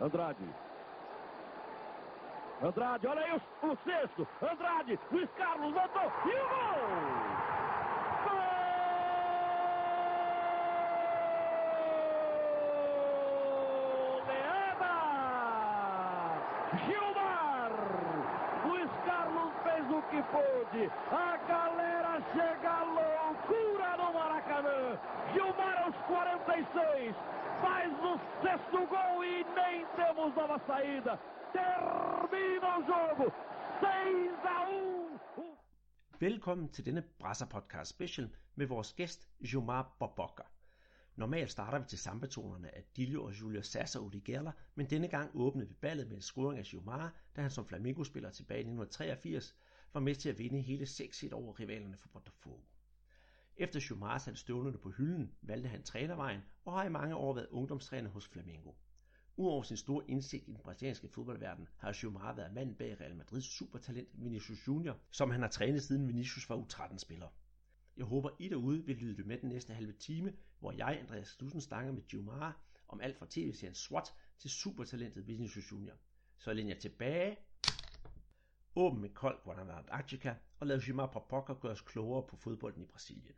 Andrade. Andrade, olha aí o, o sexto. Andrade, Luiz Carlos mandou e o gol! Gilmar! Luiz Carlos fez o que pôde. A galera chega no Maracanã. Gilmar aos 46 e faz o sexto gol e nem temos nova saída. Termina o jogo. 6 a 1. Velkommen til denne Brasser Podcast Special med vores gæst Jomar Bobokker. Normalt starter vi til sambetonerne af Dillo og Julio Sasser og Gerler, men denne gang åbnede vi ballet med en scoring af Jomar, da han som Flamengo-spiller tilbage i 1983 var med til at vinde hele 6-1 over rivalerne for Botafogo. Efter Jomar satte støvlerne på hylden, valgte han trænervejen og har i mange år været ungdomstræner hos Flamengo. Udover sin store indsigt i den brasilianske fodboldverden, har Jomar været manden bag Real Madrids supertalent Vinicius Junior, som han har trænet siden Vinicius var U13-spiller. Jeg håber, I derude vil lytte med den næste halve time, hvor jeg, Andreas Knudsen, stanger med Jumar om alt fra tv-serien SWAT til supertalentet Vinicius Junior. Så læn jeg tilbage, åben med kold Guantanamo og lad Jumar Popoca gøre os klogere på fodbolden i Brasilien.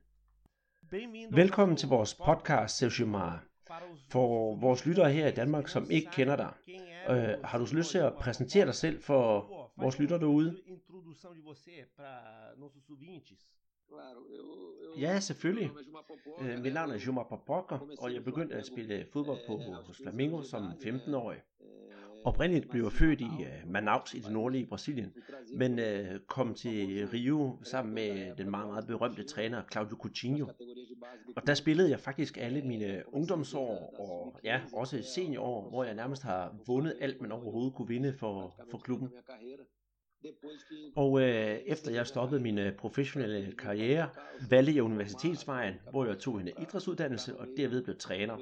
Velkommen til vores podcast, Sergio For vores lyttere her i Danmark, som ikke kender dig, øh, har du lyst til at præsentere dig selv for vores lyttere derude? Ja, selvfølgelig. Øh, mit navn er Juma Popoca, og jeg begyndte at spille fodbold på hos Flamengo som 15-årig. Oprindeligt blev jeg født i øh, Manaus i det nordlige Brasilien, men øh, kom til Rio sammen med den meget, meget berømte træner Claudio Coutinho. Og der spillede jeg faktisk alle mine ungdomsår og ja, også seniorår, hvor jeg nærmest har vundet alt, man overhovedet kunne vinde for, for klubben. Og øh, efter jeg stoppede min øh, professionelle karriere, valgte jeg universitetsvejen, hvor jeg tog en idrætsuddannelse og derved blev træner.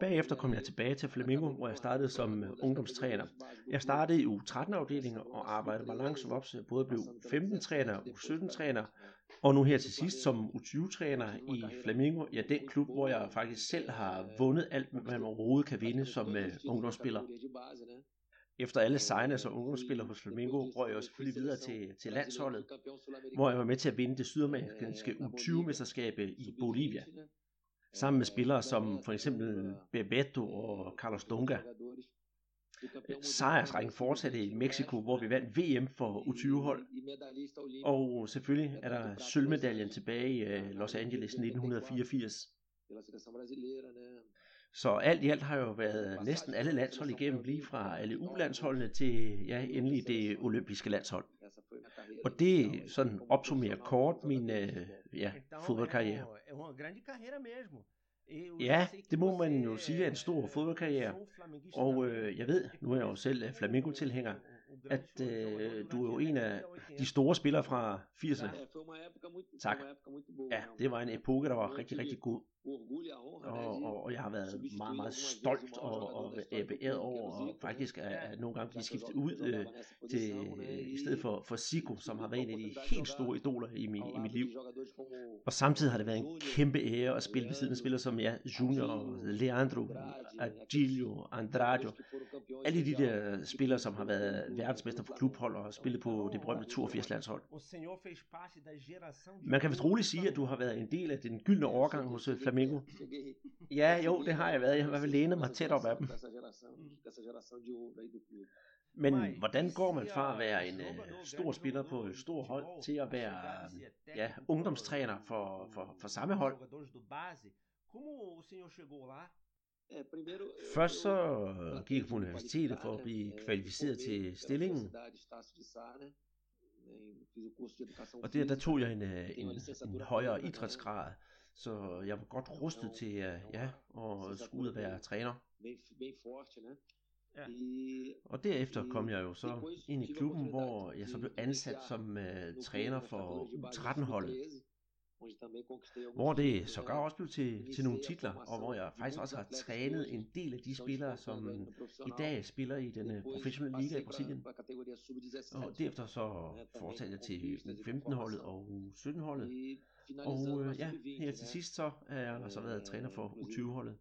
Bagefter kom jeg tilbage til Flamingo, hvor jeg startede som øh, ungdomstræner. Jeg startede i U13-afdelingen og arbejdede mig langsomt op, så jeg både blev 15-træner, U17-træner, og nu her til sidst som U20-træner i Flamingo, ja den klub, hvor jeg faktisk selv har vundet alt, hvad man overhovedet kan vinde som øh, ungdomsspiller. Efter alle sejrene som ungdomsspiller hos Flamengo, røg jeg selvfølgelig videre til, til landsholdet, hvor jeg var med til at vinde det sydamerikanske U20-mesterskab i Bolivia. Sammen med spillere som for eksempel Bebeto og Carlos Dunga. Sejrsrækken fortsatte i Mexico, hvor vi vandt VM for U20-hold. Og selvfølgelig er der sølvmedaljen tilbage i eh, Los Angeles 1984. Så alt i alt har jo været næsten alle landshold igennem, lige fra alle U-landsholdene til ja, endelig det olympiske landshold. Og det sådan opsummerer kort min øh, ja, fodboldkarriere. Ja, det må man jo sige er en stor fodboldkarriere. Og øh, jeg ved, nu er jeg jo selv øh, Flamengo-tilhænger, at øh, du er jo en af de store spillere fra 80'erne. Tak. Ja, det var en epoke, der var rigtig, rigtig god. Og, og, og jeg har været meget, meget stolt og, og beæret over, og faktisk er, er nogle gange blive skiftet ud øh, til, øh, i stedet for, for Sico, som har været en af de helt store idoler i, mi, i mit liv. Og samtidig har det været en kæmpe ære at spille ved siden af spillere som ja, Junior, Leandro, Agilio, Andrade, alle de der spillere, som har været verdensmester for klubhold og spillet på det berømte 82 landshold. Man kan vist roligt sige, at du har været en del af den gyldne overgang hos øh, Flamengo. Ja, jo, det har jeg været. Jeg har i hvert fald lænet mig tæt op af dem. Men hvordan går man fra at være en uh, stor spiller på et stort hold til at være ja, ungdomstræner for, for, for samme hold? Først så gik jeg på universitetet for at blive kvalificeret til stillingen. Og der, der tog jeg en, en, en højere idrætsgrad, så jeg var godt rustet til ja, at skulle ud og være træner. Ja. Og derefter kom jeg jo så ind i klubben, hvor jeg så blev ansat som uh, træner for U13-holdet. Hvor det sågar også blev til, til nogle titler, og hvor jeg faktisk også har trænet en del af de spillere, som i dag spiller i den professionelle liga i Brasilien. Og derefter så fortsatte jeg til U15-holdet og U17-holdet, Og øh, ja, her til sidst så er han altså været træner for U20-holdet.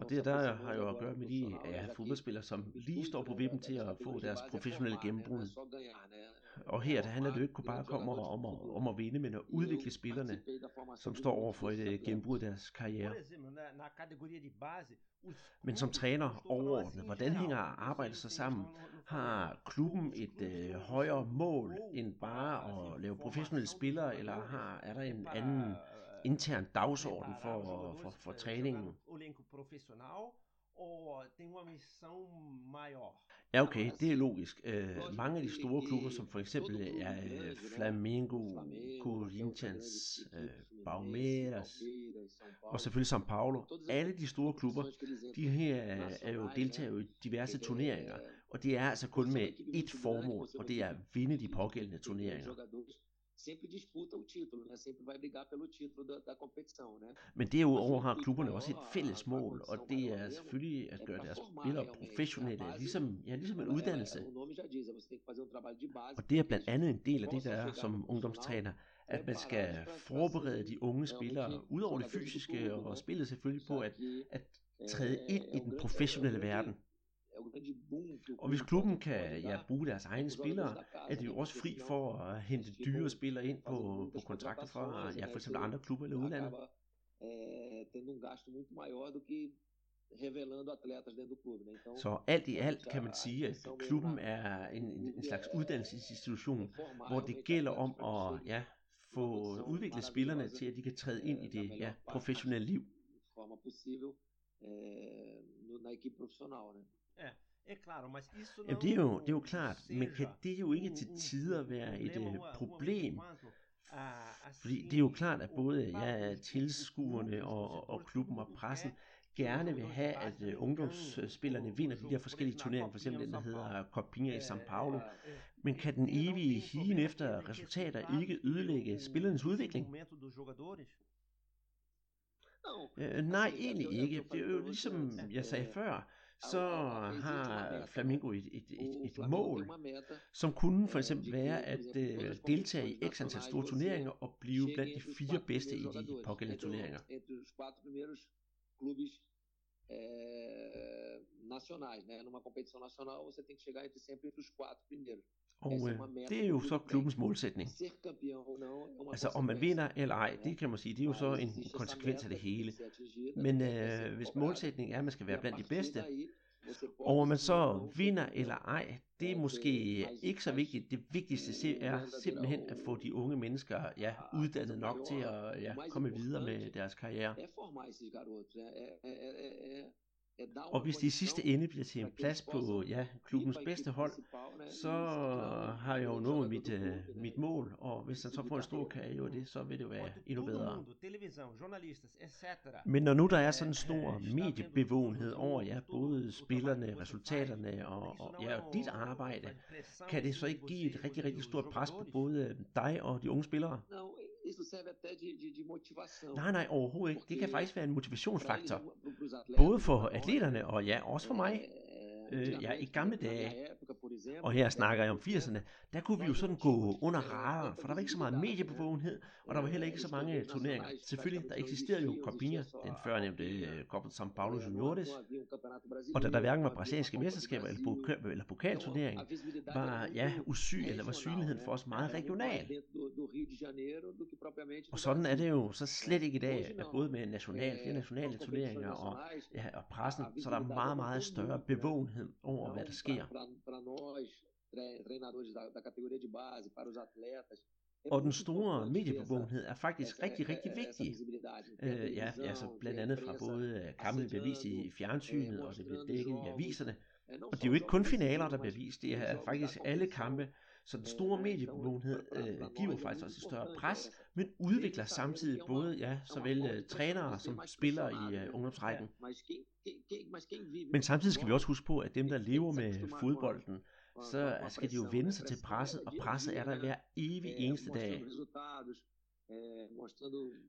Og det der har jo at gøre med de ja, fodboldspillere, som lige står på vippen til at få deres professionelle gennembrud. Og her der handler det jo ikke bare om, om, om at vinde, men at udvikle spillerne, som står over for et gennembrud af deres karriere. Men som træner overordnet, hvordan hænger arbejdet sig sammen? Har klubben et øh, højere mål end bare at lave professionelle spillere, eller har, er der en anden intern dagsorden for, for, for træningen? og tem uma missão maior. Ja, okay, det er logisk. Uh, mange af de store klubber, som for eksempel er uh, Flamengo, Corinthians, Palmeiras og selvfølgelig São Paulo, alle de store klubber, de her er jo deltager i diverse turneringer, og det er altså kun med ét formål, og det er at vinde de pågældende turneringer sempre disputa o título, né? Sempre vai brigar pelo título da, da competição, né? Men derudover har klubberne også et fælles mål, og det er selvfølgelig at gøre deres spillere professionelle, ligesom, ja, ligesom en uddannelse. Og det er blandt andet en del af det, der er som ungdomstræner, at man skal forberede de unge spillere, udover det fysiske og spillet selvfølgelig på, at, at træde ind i den professionelle verden. Og hvis klubben kan ja, bruge deres egne spillere, er de jo også fri for at hente dyre spillere ind på, på kontrakter fra ja, for eksempel andre klubber eller udlandet. Så alt i alt kan man sige, at klubben er en, en slags uddannelsesinstitution, hvor det gælder om at ja, få udviklet spillerne til, at de kan træde ind i det ja, professionelle liv. na equipe profissional, né? Ja, Jamen, det er jo, det er jo klart, men kan det jo ikke til tider være et uh, problem? Fordi det er jo klart, at både ja, tilskuerne og, og klubben og pressen gerne vil have, at uh, ungdomsspillerne vinder de der forskellige turneringer, for eksempel den, der hedder Copinha i São Paulo. Men kan den evige higen efter resultater ikke ødelægge spillernes udvikling? Uh, nej, egentlig ikke. Det er jo ligesom jeg sagde før, så har Flamingo et, et, et, et mål, som kunne for eksempel være at uh, deltage i x antal store turneringer og blive blandt de fire bedste i de pågældende turneringer. nacionais, né? Numa competição nacional, você tem que chegar entre sempre entre os quatro primeiros. Og øh, det er jo så klubbens målsætning. Altså om man vinder eller ej, det kan man sige, det er jo så en konsekvens af det hele. Men øh, hvis målsætningen er, at man skal være blandt de bedste, og om man så vinder eller ej, det er måske ikke så vigtigt. Det vigtigste er simpelthen at få de unge mennesker ja, uddannet nok til at ja, komme videre med deres karriere. Og hvis det i sidste ende bliver til en plads på ja, klubbens bedste hold, så har jeg jo nået mit, uh, mit mål, og hvis han så får en stor karriere det, så vil det være endnu bedre. Men når nu der er sådan en stor mediebevågenhed over ja, både spillerne, resultaterne og, og, ja, og dit arbejde, kan det så ikke give et rigtig, rigtig stort pres på både dig og de unge spillere? Isso serve até de, de, de motivação. Nej, nej, overhovedet ikke. Det kan faktisk være en motivationsfaktor. Både for atleterne og ja, også for mig. Øh, ja, i gamle dage, og her snakker jeg om 80'erne, der kunne vi jo sådan gå under radaren, for der var ikke så meget mediebevågenhed, og der var heller ikke så mange turneringer. Selvfølgelig, der eksisterede jo Copinha, den førnævnte uh, Copa São Paulo Juniores, og da der hverken var brasilianske mesterskaber eller, pokal, eller pokalturnering, var ja, usy, eller var synligheden for os meget regional. Og sådan er det jo så slet ikke i dag, at både med national, flere nationale turneringer og, ja, og pressen, så der er meget, meget større bevågenhed opmærksomhed over, hvad der sker. Og den store mediebevågenhed er faktisk rigtig, rigtig vigtig. Øh, ja, altså blandt andet fra både kampen bliver vist i fjernsynet, og det bliver dækket i aviserne. Og det er jo ikke kun finaler, der bliver vist, det er faktisk alle kampe. Så den store mediebevågenhed øh, giver faktisk også et større pres, men udvikler samtidig både ja, såvel uh, trænere som spillere i uh, ungdomsrækken. Men samtidig skal vi også huske på, at dem, der lever med fodbolden, så skal de jo vende sig til presset, og presset er der hver evig eneste dag.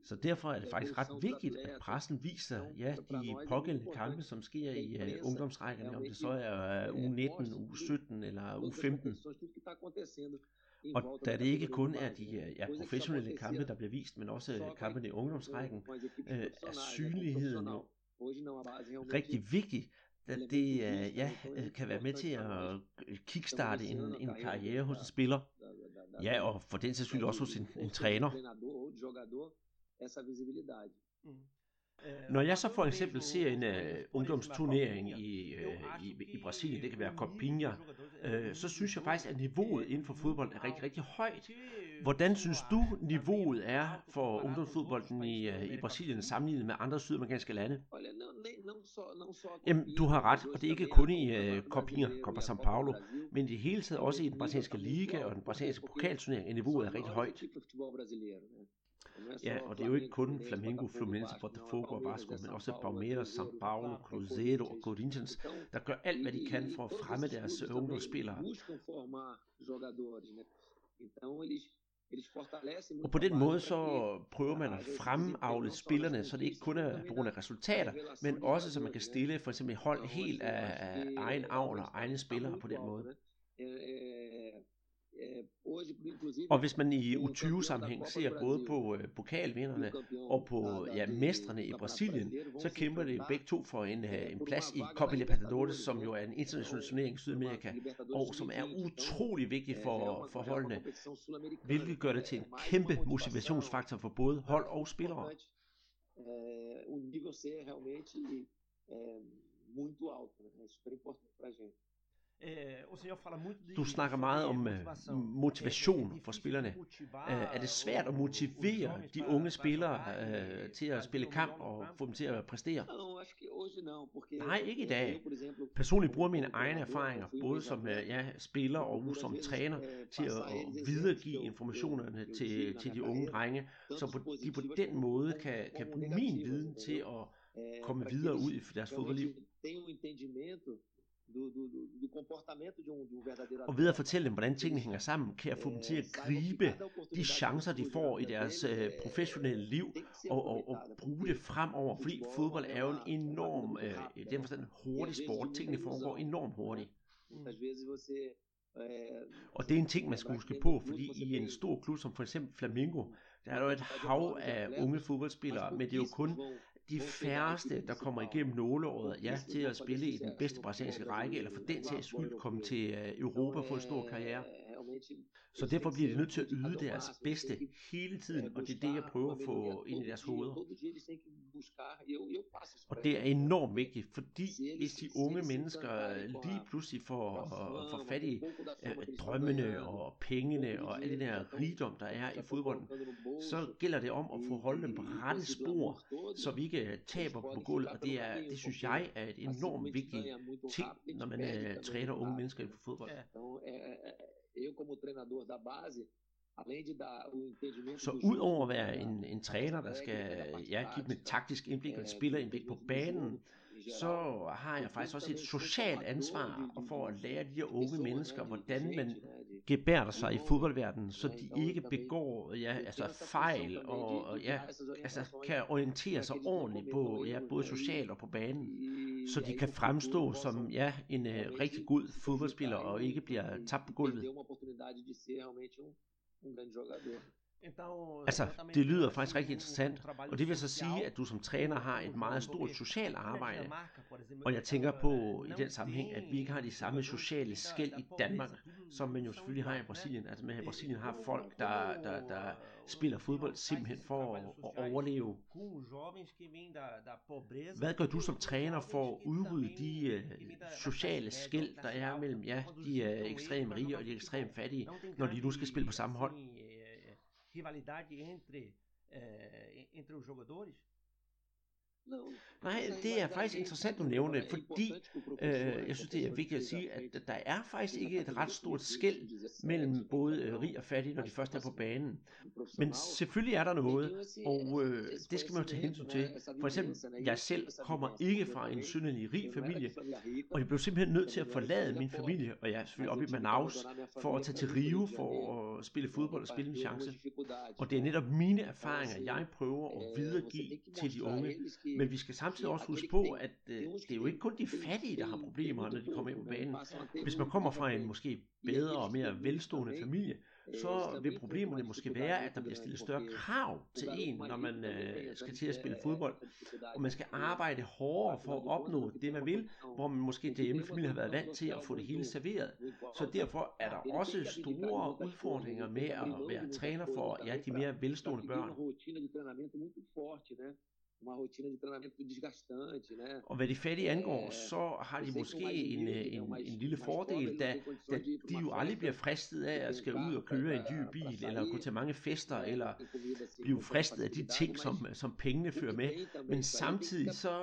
Så derfor er det faktisk ret vigtigt, at pressen viser ja, de pågældende kampe, som sker i uh, ungdomsrækkerne, om det så er uh, U19, U17 eller U15. Og da det ikke kun er de øh, ja, professionelle kampe, der bliver vist, men også kampene i ungdomsrækken, øh, er synligheden rigtig vigtig, at det øh, ja, kan være med til at kickstarte en, en karriere hos en spiller. Ja, og for den sags skyld også hos en, en træner. Når jeg så for eksempel ser en uh, ungdomsturnering i, uh, i, i Brasilien, det kan være Copinha, uh, så synes jeg faktisk, at niveauet inden for fodbold er rigtig, rigtig højt. Hvordan synes du, niveauet er for ungdomsfodbolden i, øh, i Brasilien sammenlignet med andre sydamerikanske lande? Jamen, du har ret, og det er ikke kun i øh, uh, Copinha, Copa São Paulo, men i det hele taget også i den brasilianske liga og den brasilianske pokalturnering, at niveauet er rigtig højt. Ja, og det er jo ikke kun Flamengo, Fluminense, Botafogo og Vasco, men også Palmeiras, São Paulo, Cruzeiro og Corinthians, der gør alt, hvad de kan for at fremme deres øh, ungdomsspillere. Og på den måde så prøver man at fremavle spillerne, så det ikke kun er på grund af resultater, men også så man kan stille for eksempel hold helt af, af egen avl og egne spillere på den måde. Og hvis man i U20-sammenhæng ser både på øh, pokalvinderne og på ja, mestrene i Brasilien, så kæmper det begge to for en, øh, en plads i Copa Libertadores, som jo er en international turnering i Sydamerika, og som er utrolig vigtig for, for holdene, hvilket gør det til en kæmpe motivationsfaktor for både hold og spillere. O nível ser realmente muito alto? É super importante pra gente. Du snakker meget om uh, motivation for spillerne. Uh, er det svært at motivere de unge spillere uh, til at spille kamp og få dem til at præstere? Nej, ikke i dag. Personligt bruger mine egne erfaringer, både som uh, ja, spiller og som træner, til at, videregive informationerne til, til de unge drenge, så på, de på den måde kan, kan bruge min viden til at komme videre ud i deres fodboldliv do, do, do comportamento de um, de um verdadeiro Og ved at fortælle dem, hvordan tingene hænger sammen, kan jeg få dem til at gribe de chancer, de får i deres uh, professionelle liv, og, og, og bruge det fremover, fordi fodbold er jo en enorm, uh, i den forstand, hurtig sport. Tingene foregår enormt hurtigt. Mm. Og det er en ting, man skal huske på, fordi i en stor klub som for eksempel Flamingo, der er jo et hav af unge fodboldspillere, men det er jo kun de færreste, der kommer igennem nåleåret, ja, til at spille i den bedste brasilianske række, eller for den sags skyld komme til øh, Europa og få en stor karriere. Så derfor bliver de nødt til at yde deres bedste hele tiden, og det er det, jeg prøver at få ind i deres hoveder. Og det er enormt vigtigt, fordi hvis de unge mennesker lige pludselig får, får fat i uh, drømmene og pengene og al den der rigdom, der er i fodbolden, så gælder det om at få holdt dem på rette spor, så vi ikke taber på gulvet, og det, er, det synes jeg er et enormt vigtigt ting, når man uh, træner unge mennesker i fodbold. Ja eu como treinador da base, além de dar o entendimento Så udover at være en, en træner, der skal ja, give dem et taktisk indblik og et spillerindblik på banen, så har jeg faktisk også et socialt ansvar for at lære de her unge mennesker, hvordan man gebærer sig i fodboldverdenen, så de ikke begår ja, altså fejl og, og ja, altså kan orientere sig ordentligt på ja, både socialt og på banen, så de kan fremstå som ja, en uh, rigtig god fodboldspiller og ikke bliver tabt på gulvet. Altså, det lyder faktisk rigtig interessant, og det vil så sige, at du som træner har et meget stort socialt arbejde. Og jeg tænker på i den sammenhæng, at vi ikke har de samme sociale skæld i Danmark, som man jo selvfølgelig har i Brasilien. Altså, med i Brasilien har folk, der, der, der spiller fodbold simpelthen for at, at overleve. Hvad gør du som træner for at udrydde de uh, sociale skæld, der er mellem ja, de uh, ekstremt rige og de ekstremt fattige, når de nu skal spille på samme hold? Rivalidade entre, é, entre os jogadores? Nej, det er faktisk interessant, du nævner det, fordi øh, jeg synes, det er vigtigt at sige, at der er faktisk ikke et ret stort skæld mellem både øh, rig og fattig, når de først er på banen. Men selvfølgelig er der noget, og øh, det skal man jo tage hensyn til. For eksempel, jeg selv kommer ikke fra en synderlig rig familie, og jeg blev simpelthen nødt til at forlade min familie, og jeg er selvfølgelig oppe i Manaus, for at tage til Rio for at spille fodbold og spille en chance. Og det er netop mine erfaringer, jeg prøver at videregive til de unge, Men vi skal samtidig også huske på, at øh, det er jo ikke kun de fattige, der har problemer, når de kommer ind på banen. Hvis man kommer fra en måske bedre og mere velstående familie, så vil problemerne måske være, at der bliver stillet større krav til en, når man øh, skal til at spille fodbold. Og man skal arbejde hårdere for at opnå det, man vil, hvor man måske til hjemmefamilie har været vant til at få det hele serveret. Så derfor er der også store udfordringer med at være træner for ja, de mere velstående børn uma rotina de treinamento desgastante, né? Og hvad de fattige angår, så har de måske en, en, en lille fordel, da, da de jo aldrig bliver fristet af at skal ud og køre en dyr bil, eller gå til mange fester, eller blive fristet af de ting, som, som pengene fører med. Men samtidig så,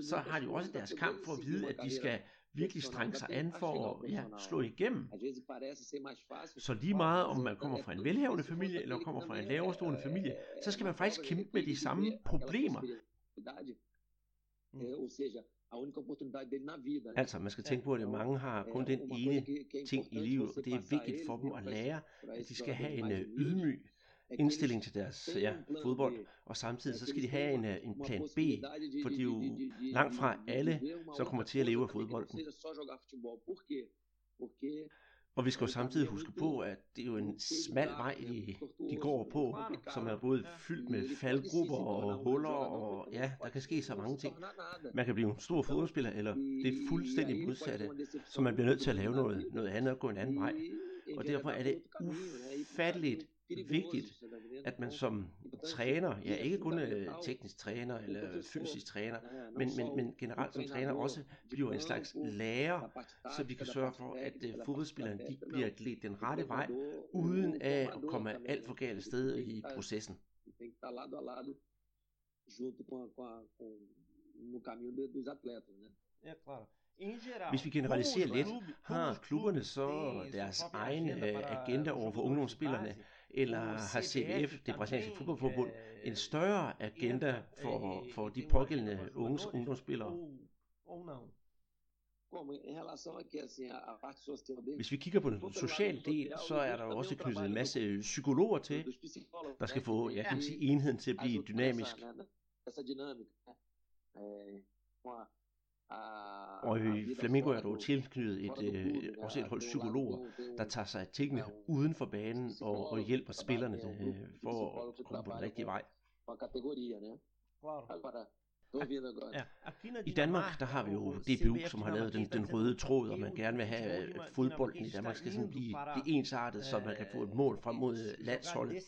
så har de jo også deres kamp for at vide, at de skal virkelig strenge sig an for at ja, slå igennem. Så lige meget om man kommer fra en velhavende familie, eller kommer fra en laverstående familie, så skal man faktisk kæmpe med de samme problemer. Altså, man skal tænke på, at mange har kun den ene ting i livet, og det er vigtigt for dem at lære, at de skal have en ydmyg indstilling til deres ja, fodbold, og samtidig så skal de have en, øh, en plan B, for de er jo langt fra alle, som kommer til at leve af fodbolden. Og vi skal jo samtidig huske på, at det er jo en smal vej, de, de går på, som er både fyldt med faldgrupper og huller, og ja, der kan ske så mange ting. Man kan blive en stor fodboldspiller, eller det er fuldstændig modsatte, så man bliver nødt til at lave noget, noget andet og gå en anden vej. Og derfor er det ufatteligt vigtigt, at man som træner, ja ikke kun øh, teknisk træner eller fysisk træner, men, men, men generelt som træner også bliver en slags lærer, så vi kan sørge for, at uh, fodboldspillerne de bliver ledt den rette vej, uden at komme alt for galt sted i processen. junto com, com, com no caminho dos atletas, né? É claro. Hvis vi generaliserer lidt, har klubberne så deres egen agenda over for ungdomsspillerne, eller har CBF, det brasilianske fodboldforbund, en større agenda for, for de pågældende unge ungdomsspillere? Hvis vi kigger på den sociale del, så er der jo også knyttet en masse psykologer til, der skal få ja, kan sige, enheden til at blive dynamisk. Og i Flamingo er der jo tilknyttet et, øh, også et hold psykologer, der tager sig af tingene uden for banen og, og hjælper spillerne øh, for at komme på den rigtige vej. Ja. I Danmark, der har vi jo DBU, som har lavet den, den røde tråd, og man gerne vil have, at fodbolden i Danmark skal sådan blive, blive ensartet, så man kan få et mål frem mod landsholdet.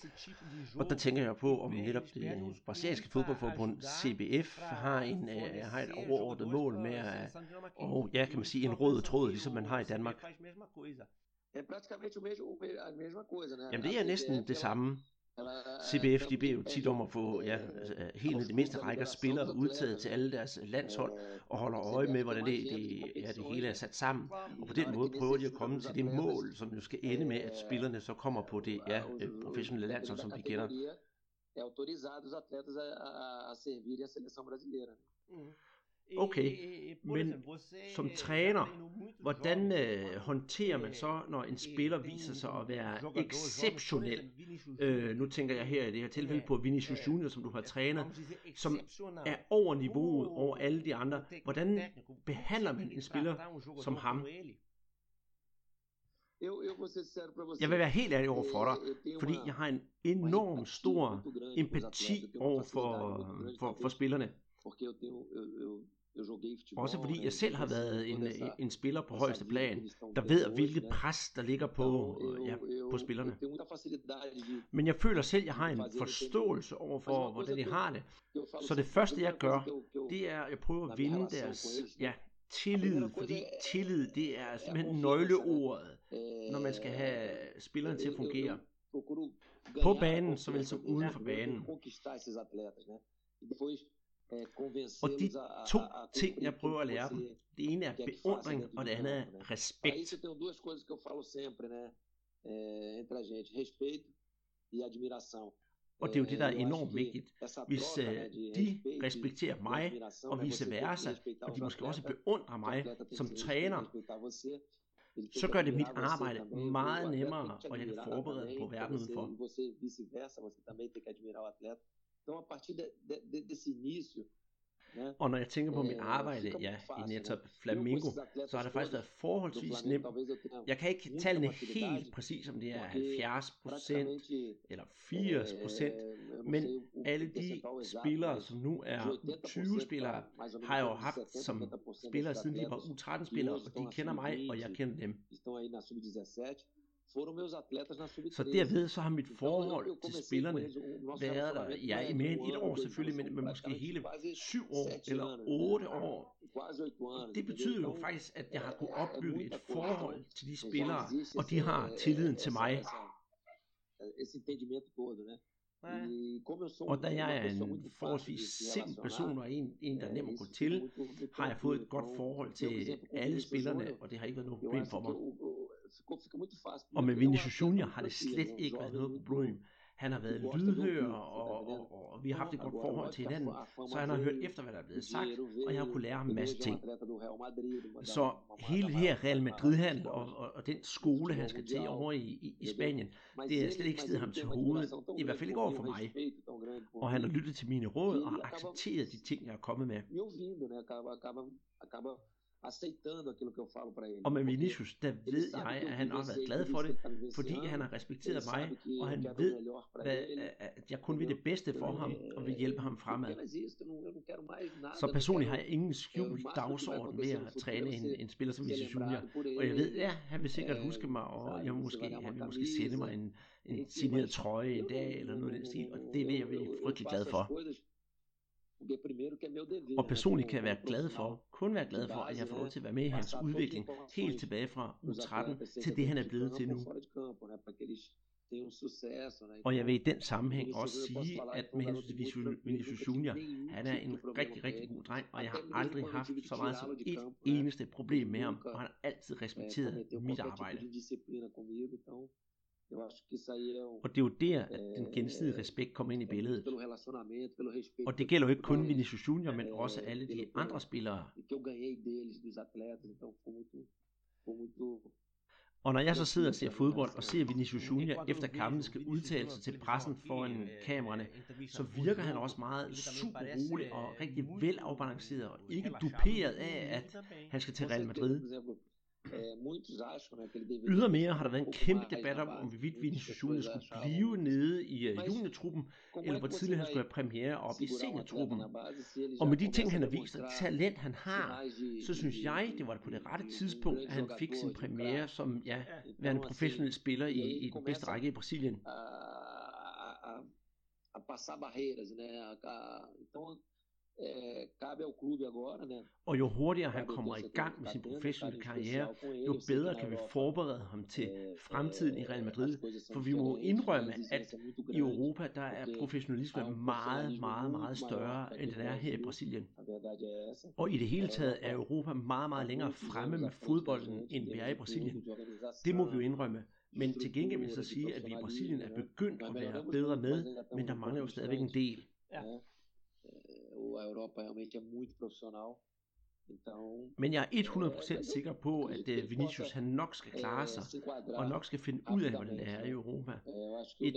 Og der tænker jeg på, om netop det brasilianske fodboldforbund CBF har, en, uh, har et overordnet mål med at, og ja, kan man sige, en rød tråd, ligesom man har i Danmark. Jamen det er næsten det samme. CBF de beder jo tit om at få ja, altså, helt ned de mindste rækker spillere udtaget til alle deres landshold og holder øje med, hvordan det, det, ja, det hele er sat sammen. Og på den måde prøver de at komme til det mål, som jo skal ende med, at spillerne så kommer på det ja, professionelle landshold, som vi kender. autorizados atletas a, a, a servir a seleção brasileira. Okay, men som træner, hvordan øh, håndterer man så, når en spiller viser sig at være exceptionel? Øh, nu tænker jeg her i det her tilfælde på Vinicius Junior, som du har trænet, som er over niveauet over alle de andre. Hvordan behandler man en spiller som ham? Jeg vil være helt ærlig over for dig, fordi jeg har en enorm stor empati over for, for, for spillerne. Også fordi jeg selv har været en, en spiller på højeste plan, der ved, hvilket pres der ligger på, ja, på spillerne. Men jeg føler selv, at jeg har en forståelse over for, hvordan de har det. Så det første, jeg gør, det er, at jeg prøver at vinde deres ja, tillid, fordi tillid, det er simpelthen nøgleordet, når man skal have spillerne til at fungere. På banen, såvel som uden for banen. Og de to ting, jeg prøver at lære dem, det ene er beundring, og det andet er respekt. Og det er jo det, der er enormt vigtigt. Hvis uh, de respekterer mig, og vice versa, og de måske også beundrer mig som træner, så gør det mit arbejde meget nemmere, og jeg kan forberede på verden udenfor. Então, a partir de, de, desse início, Og når jeg tænker på mit arbejde ja, i netop Flamingo, så har det faktisk været forholdsvis nemt. Jeg kan ikke tallene helt præcis, om det er 70 procent eller 80 procent, men alle de spillere, som nu er 20 spillere, har jeg jo haft som spillere siden de var U13-spillere, og de kender mig, og jeg kender dem. Så derved så har mit forhold til spillerne været der, ja, i mere end et år selvfølgelig, men, men måske hele syv år eller otte år. Det betyder jo faktisk, at jeg har kunnet opbygge et forhold til de spillere, og de har tilliden til mig. Og da jeg er en forholdsvis simpel person og en, en der er nem at gå til, har jeg fået et godt forhold til alle spillerne, og det har ikke været noget problem for mig. Og med Vinicius Junior har det slet ikke været noget problem. Han har været lydhør, og, og, og vi har haft et godt forhold til hinanden, så han har hørt efter, hvad der er blevet sagt, og jeg har kunnet lære ham en masse ting. Så hele det her Real Madrid-handel og, og, og den skole, han skal til over i, i, i Spanien, det er slet ikke stedet ham til hovedet, i hvert fald ikke over for mig. Og han har lyttet til mine råd og har accepteret de ting, jeg er kommet med aceitando aquilo que eu falo para ele. Og med Vinicius, der ved jeg, at han har været glad for det, fordi han har respekteret mig, og han ved, hvad, at jeg kun vil det bedste for ham, og vil hjælpe ham fremad. Så personligt har jeg ingen skjult dagsorden ved at træne en, en spiller som Vinicius Junior. Og jeg ved, ja, han vil sikkert huske mig, og jeg måske, han vil måske sende mig en, en signeret trøje en dag, eller noget af den stil, og det vil jeg blive frygtelig glad for. Og personligt kan jeg være glad for, kun være glad for, at jeg får lov til at være med i hans udvikling, helt tilbage fra U13 til det, han er blevet til nu. Og jeg vil i den sammenhæng også sige, at med hensyn til Vinicius Junior, han er en rigtig, rigtig god dreng, og jeg har aldrig haft så meget som et eneste problem med ham, og han har altid respekteret mit arbejde. Og det er jo der, at den gensidige respekt kommer ind i billedet. Og det gælder jo ikke kun Vinicius Junior, men også alle de andre spillere. Og når jeg så sidder og ser fodbold og ser Vinicius Junior efter kampen skal udtale sig til pressen foran kameraerne, så virker han også meget super rolig og rigtig velafbalanceret og ikke duperet af, at han skal til Real Madrid. Ydermere har der været en kæmpe debat om, om hvorvidt Vinicius Junior skulle blive nede i uh, juniortruppen, eller hvor tidligt han skulle have premiere op i seniortruppen. Og med de ting, han har vist, og det talent, han har, så synes jeg, det var på det rette tidspunkt, at han fik sin premiere som ja, værende professionel spiller i, i den bedste række i Brasilien. A passar barreiras, né? Então, cabe ao clube agora, né? Og jo hurtigere han kommer i gang med sin professionelle karriere, jo bedre kan vi forberede ham til fremtiden i Real Madrid. For vi må indrømme, at i Europa, der er professionalismen meget, meget, meget større, end den er her i Brasilien. Og i det hele taget er Europa meget, meget længere fremme med fodbolden, end vi er i Brasilien. Det må vi jo indrømme. Men til gengæld vil jeg så sige, at vi i Brasilien er begyndt at være bedre med, men der mangler jo stadigvæk en del. Ja a Europa realmente é muito profissional. Então, Men jeg er 100% sikker på, at uh, Vinicius han nok skal klare sig, og nok skal finde ud af, hvordan det er i Europa. Et,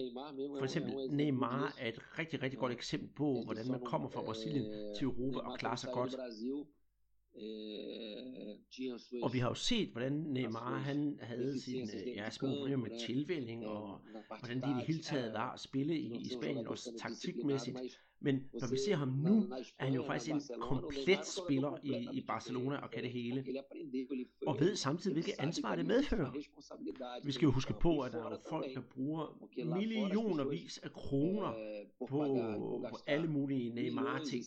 for eksempel Neymar er et rigtig, rigtig godt eksempel på, hvordan man kommer fra Brasilien til Europa og klarer sig godt. Og vi har jo set, hvordan Neymar han havde sine ja, små problemer med tilvælling, og hvordan det i det hele taget var at spille i, i Spanien, også taktikmæssigt. Men når vi ser ham nu, er han jo faktisk en komplet spiller i, i Barcelona og kan det hele. Og ved samtidig, hvilket ansvar det medfører. Vi skal jo huske på, at der er folk, der bruger millionervis af kroner på, på alle mulige Neymar-ting.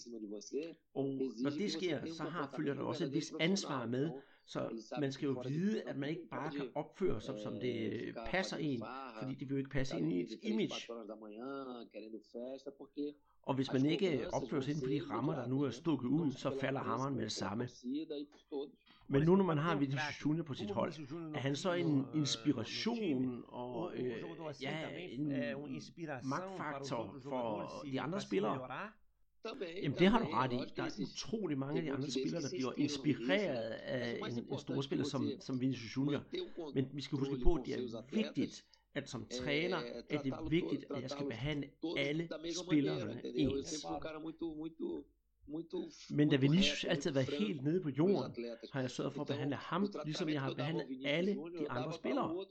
Og når det sker, så har følger der også et vis ansvar med, så man skal jo vide, at man ikke bare kan opføre sig, som det passer en, fordi det vil jo ikke passe ind i et image. Og hvis man ikke opfører sig inden for de rammer, der nu er stukket ud, så falder hammeren med det samme. Men nu når man har Vinicius Junior på sit hold, er han så en inspiration og øh, ja, en magtfaktor for de andre spillere? Jamen det har du ret i. Der er utrolig mange af de andre spillere, der bliver inspireret af en, en storspiller som, som Vinicius Junior. Men vi skal huske på, at det er vigtigt, at som træner er det vigtigt, at jeg skal behandle alle spillerne ens. Men da Vinicius altid har været helt nede på jorden, har jeg sørget for at behandle ham, ligesom jeg har behandlet alle de andre spillere.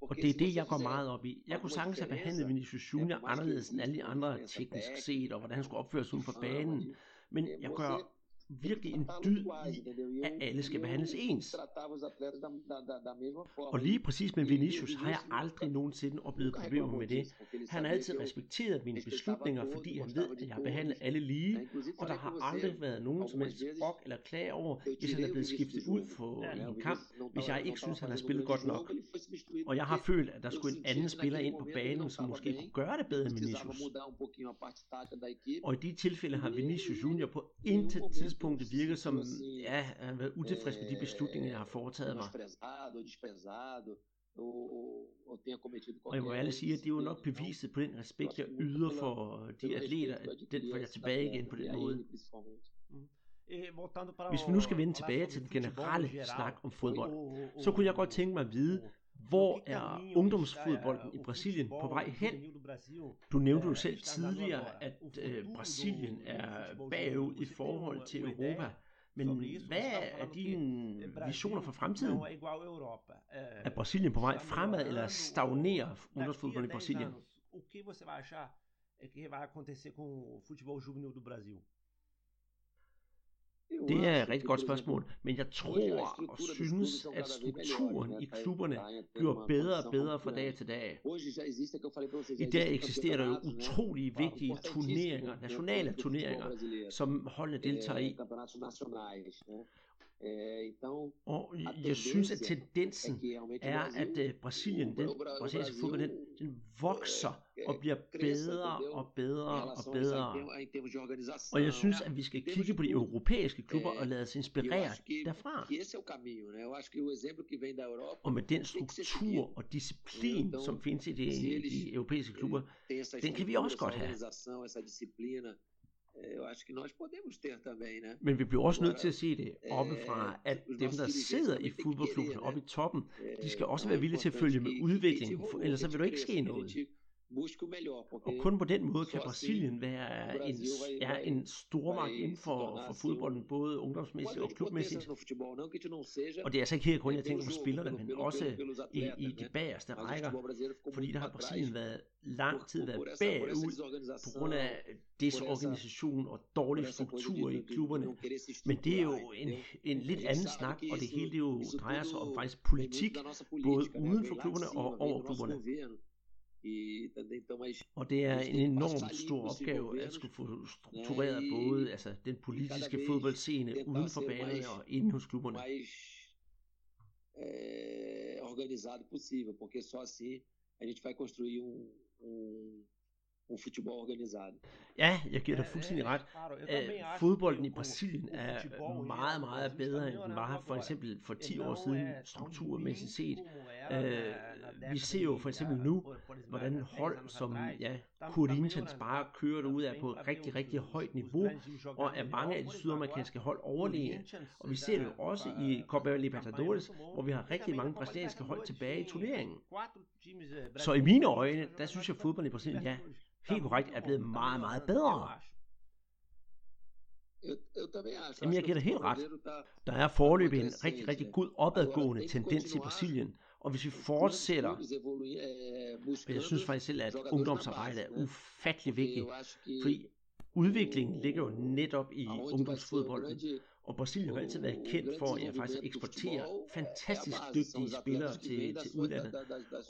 Og det er det, jeg går meget op i. Jeg kunne sagtens have behandlet Vinicius Junior anderledes end alle de andre teknisk set, og hvordan han skulle opføre sig uden for banen. Men jeg gør virkelig en dyd i, at alle skal behandles ens. Og lige præcis med Vinicius har jeg aldrig nogensinde oplevet problemer med det. Han har altid respekteret mine beslutninger, fordi han ved, at jeg behandler alle lige, og der har aldrig været nogen som helst brok eller klage over, hvis han er blevet skiftet ud for ja, en kamp, hvis jeg ikke synes, han har spillet godt nok. Og jeg har følt, at der skulle en anden spiller ind på banen, som måske kunne gøre det bedre end Vinicius. Og i de tilfælde har Vinicius Junior på intet tidspunkt tidspunkt virker som, ja, han har utilfreds med de beslutninger, jeg har foretaget mig. Og jeg må ærligt sige, at det er jo nok beviset på den respekt, jeg yder for de atleter, at den får jeg tilbage igen på den måde. Mm. Hvis vi nu skal vende tilbage til den generelle snak om fodbold, så kunne jeg godt tænke mig at vide, hvor er ungdomsfodbolden i Brasilien på vej hen? Du nævnte jo selv tidligere, at øh, Brasilien er bagud i forhold til Europa. Men hvad er dine visioner for fremtiden? Er Brasilien på vej fremad, eller stagnerer ungdomsfodbolden i Brasilien? O que você vai achar que vai acontecer com o futebol juvenil do Brasil? Det er et rigtig godt spørgsmål, men jeg tror og synes, at strukturen i klubberne bliver bedre og bedre fra dag til dag. I dag eksisterer der jo utrolig vigtige turneringer, nationale turneringer, som holdene deltager i. Øh, então, og jeg synes, at tendensen er, at øh, Brasilien, den brasilianske fodbold, den, den vokser og bliver bedre og bedre og bedre. Og jeg synes, at vi skal kigge på de europæiske klubber og lade os inspirere derfra. Og med den struktur og disciplin, som findes i de, de europæiske klubber, den kan vi også godt have eu acho que nós podemos ter também, né? Men vi bliver også nødt til at se det oppefra, at dem, der sidder i fodboldklubben oppe i toppen, de skal også være villige til at følge med udviklingen, for ellers så vil der ikke ske noget. Og kun på den måde kan Brasilien være en, ja, en stormagt inden for, for fodbolden, både ungdomsmæssigt og klubmæssigt. Og det er altså ikke her kun, jeg tænker på spillerne, men også i, i de bagerste rækker, fordi der har Brasilien været lang tid været bagud på grund af desorganisation og dårlig struktur i klubberne. Men det er jo en, en lidt anden snak, og det hele det jo drejer sig om faktisk politik, både uden for klubberne og over klubberne i den internationale... Og det er en enormt stor opgave at skulle få struktureret både altså, den politiske fodboldscene uden for banen og inden hos klubberne. É, eh, organizado possível, porque só assim a gente vai construir um, um, um futebol organizado. Ja, jeg giver dig fuldstændig ret. Æh, eh, fodbolden i Brasilien er meget, meget bedre, end den var for eksempel for 10 år siden strukturmæssigt set. Æh, vi ser jo for eksempel nu, hvordan hold som ja, Corinthians bare kører ud af på rigtig, rigtig højt niveau, og er mange af de sydamerikanske hold overlegen. Og vi ser det jo også i Copa Libertadores, hvor vi har rigtig mange brasilianske hold tilbage i turneringen. Så i mine øjne, der synes jeg, at fodbold i Brasilien, ja, helt korrekt, er blevet meget, meget bedre. Jamen, jeg giver dig helt ret. Der er forløb en rigtig, rigtig god opadgående tendens i Brasilien, og hvis vi fortsætter, og jeg synes faktisk selv, at ungdomsarbejdet er ufattelig vigtigt, fordi udviklingen ligger jo netop i ungdomsfodbolden. Og Brasilien har altid været kendt for at ja, faktisk eksportere fantastisk dygtige spillere til, til udlandet.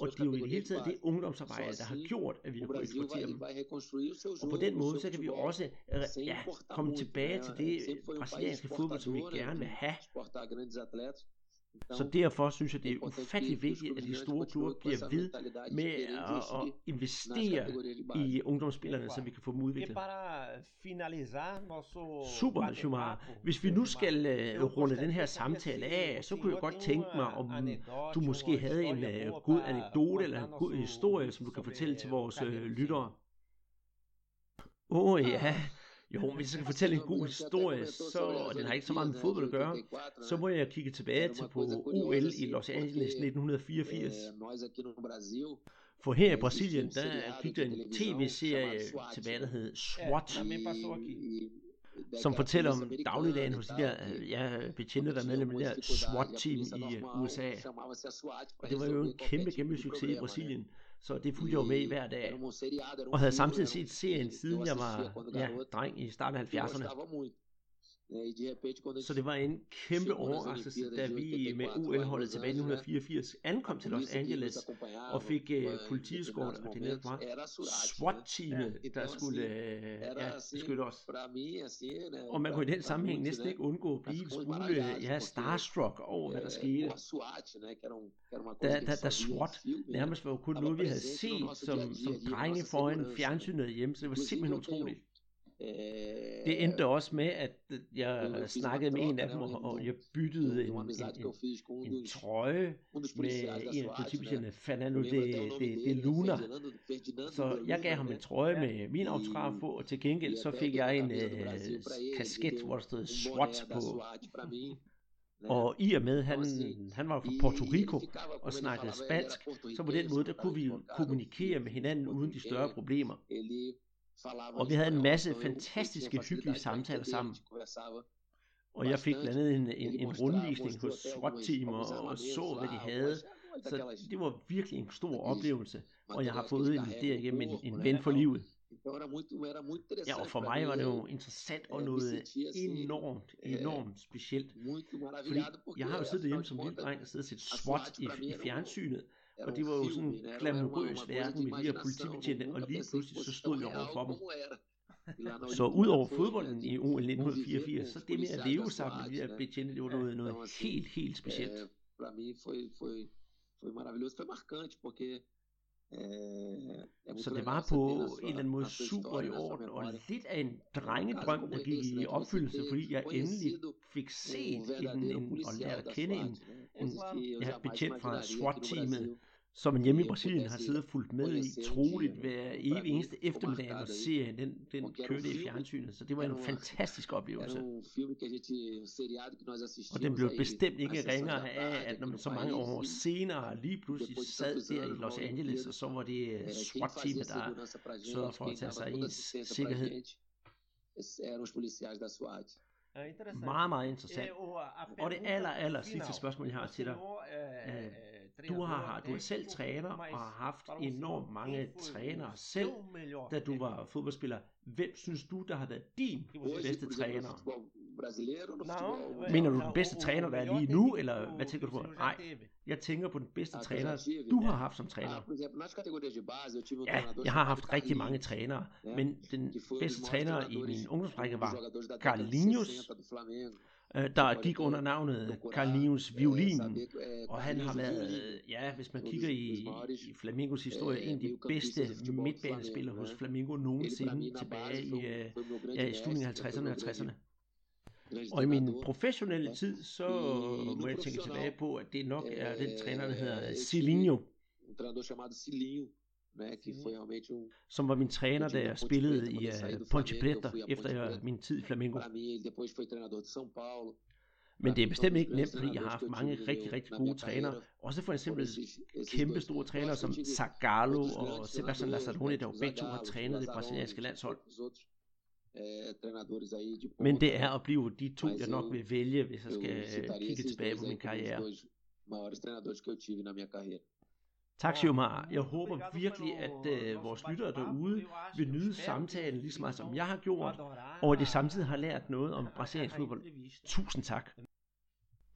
Og det er jo i det hele taget det ungdomsarbejde, der har gjort, at vi har kunnet eksportere dem. Og på den måde, så kan vi også ja, komme tilbage til det brasilianske fodbold, som vi gerne vil have. Så derfor synes jeg, det er ufattelig vigtigt, at de store klubber bliver ved med at, investere i ungdomsspillerne, så vi kan få dem udviklet. Super, Schumacher. Hvis vi nu skal øh, runde den her samtale af, så kunne jeg godt tænke mig, om du måske havde en øh, god anekdote eller en god historie, som du kan fortælle til vores øh, lyttere. Åh oh, ja, jo, hvis jeg skal fortælle en god historie, så, og den har ikke så meget med fodbold at gøre, så må jeg kigge tilbage til på OL i Los Angeles 1984. For her i Brasilien, der gik der en tv-serie tilbage, der hed SWAT. som fortæller om dagligdagen hos de der ja, betjente, der er medlem af det der SWAT-team i USA. Og det var jo en kæmpe, kæmpe succes i Brasilien. Så det fulgte jeg jo med hver dag. Og havde samtidig set serien, siden jeg var ja, dreng i starten af 70'erne. Så det var en kæmpe overraskelse, da vi med UL-holdet tilbage i 1984 ankom til Los Angeles og fik uh, politieskort, og det netop var SWAT-teamet, der skulle uh, ja, beskytte os. Og man kunne i den sammenhæng næsten ikke undgå at blive en smule ja, starstruck over, hvad der skete. Da, da, da SWAT nærmest var kun noget, vi havde set som, som drenge foran fjernsynet hjemme, så det var simpelthen utroligt. Det endte også med, at jeg snakkede med en af dem, og jeg byttede en, en, en, en trøje med en af politibetjentene, Fernando de, de, de Luna. Så jeg gav ham en trøje med min autograf på, og til gengæld så fik jeg en uh, kasket, hvor der stod SWAT på. Og i og med, han, han var fra Puerto Rico og snakkede spansk, så på den måde, der kunne vi kommunikere med hinanden uden de større problemer. Og vi havde en masse fantastiske, hyggelige samtaler sammen. Og jeg fik blandt andet en, en, en rundvisning hos SWAT-team og, og så, hvad de havde. Så det var virkelig en stor oplevelse, og jeg har fået en, derigennem en, en ven for livet. Ja, og for mig var det jo interessant og noget enormt, enormt specielt. Fordi jeg har jo siddet hjemme som lille dreng og siddet og set SWAT i, i fjernsynet, og det var jo sådan en glamourøs verden med de her politibetjente, og lige pludselig så stod jeg over for dem. Så ud over fodbolden i OL 1984, så det med at leve sammen med de her betjente, det var noget, noget helt, helt specielt. Para mim foi, foi, foi maravilhoso, foi marcante, porque så det var på en eller anden måde super i orden, og lidt af en drengedrøm, der gik i opfyldelse, fordi jeg endelig fik set en, en, og lært at kende en, en ja, betjent fra SWAT-teamet, som man hjemme i Brasilien har siddet og fulgt med i troligt hver evig eneste eftermiddag, når serien den, den kørte i fjernsynet. Så det var en fantastisk oplevelse. Og den blev bestemt ikke ringere af, at når man så mange år senere lige pludselig sad der i Los Angeles, og så var det SWAT-teamet, der sørgede for at tage sig i ens sikkerhed. Eram os policiais da SWAT. Meget, meget interessant. Og det aller, aller sidste spørgsmål, jeg har til dig. Du har, du er selv træner og har haft enormt mange trænere selv, da du var fodboldspiller. Hvem synes du, der har været din bedste træner? Mener du den bedste træner, der er lige nu, eller hvad tænker du på? Nej, jeg tænker på den bedste træner, du har haft som træner. Ja, jeg har haft rigtig mange trænere, men den bedste træner i min ungdomsrække var Carlinhos, Øh, der gik under navnet Carlinhos Violin, og han har været, ja, hvis man kigger i, i Flamingos historie, en af de bedste midtbanespillere hos Flamingo nogensinde tilbage i, øh, ja, i slutningen af 50'erne og 60'erne. Og i min professionelle tid, så må jeg tænke tilbage på, at det nok er den træner, der hedder Cilinho. Um treinador chamado Cilinho, né, que foi realmente um, som var min træner, da jeg spillede i uh, Ponte Preta, efter jeg, min tid i Flamengo. depois foi treinador de São Paulo. Men det er bestemt ikke nemt, fordi jeg har haft mange rigtig, rigtig gode trænere. Også for eksempel kæmpe store trænere som Zagallo og Sebastian Lazzaroni, der jo begge to har trænet det brasilianske landshold. Men det er at blive de to, jeg nok vil vælge, hvis jeg skal kigge tilbage på min karriere. maiores treinadores que eu tive na minha carreira. Tak, Sjomar. Jeg håber virkelig, at øh, vores lyttere derude vil nyde samtalen lige så meget, som jeg har gjort, og at de samtidig har lært noget om brasiliansk fodbold. Tusind tak.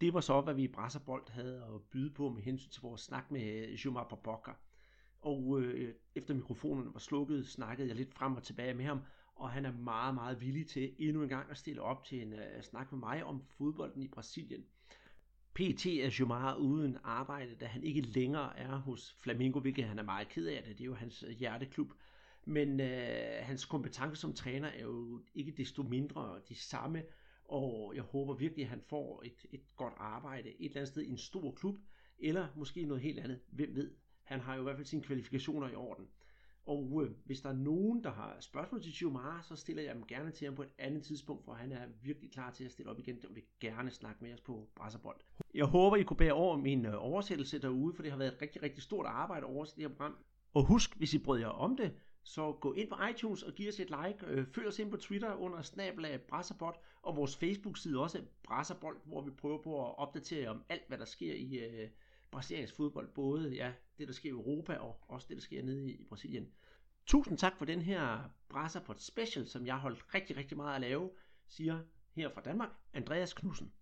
Det var så, hvad vi i Brasserbold havde at byde på med hensyn til vores snak med Jomar Baboka. Og øh, efter mikrofonen var slukket, snakkede jeg lidt frem og tilbage med ham, og han er meget, meget villig til endnu en gang at stille op til en uh, snak med mig om fodbolden i Brasilien. PT er Jomar uden arbejde, da han ikke længere er hos Flamingo, hvilket han er meget ked af det. Det er jo hans øh, hjerteklub. Men øh, hans kompetence som træner er jo ikke desto mindre de samme, og jeg håber virkelig, at han får et, et godt arbejde et eller andet sted i en stor klub, eller måske noget helt andet. Hvem ved? Han har jo i hvert fald sine kvalifikationer i orden. Og øh, hvis der er nogen, der har spørgsmål til Giomar, så stiller jeg dem gerne til ham på et andet tidspunkt, for han er virkelig klar til at stille op igen, og vil gerne snakke med os på Brasserbold. Jeg håber, I kunne bære over min øh, oversættelse derude, for det har været et rigtig, rigtig stort arbejde at oversætte det her program. Og husk, hvis I bryder jer om det, Så gå ind på iTunes og giv os et like. Øh, følg os ind på Twitter under snablag Brasserbot, og vores Facebook-side også Brasserbold, hvor vi prøver på at opdatere om alt, hvad der sker i øh, brasiliansk fodbold. Både ja, det, der sker i Europa, og også det, der sker nede i, i Brasilien. Tusind tak for den her Brasserpot Special, som jeg holdt rigtig, rigtig meget at lave, siger her fra Danmark, Andreas Knudsen.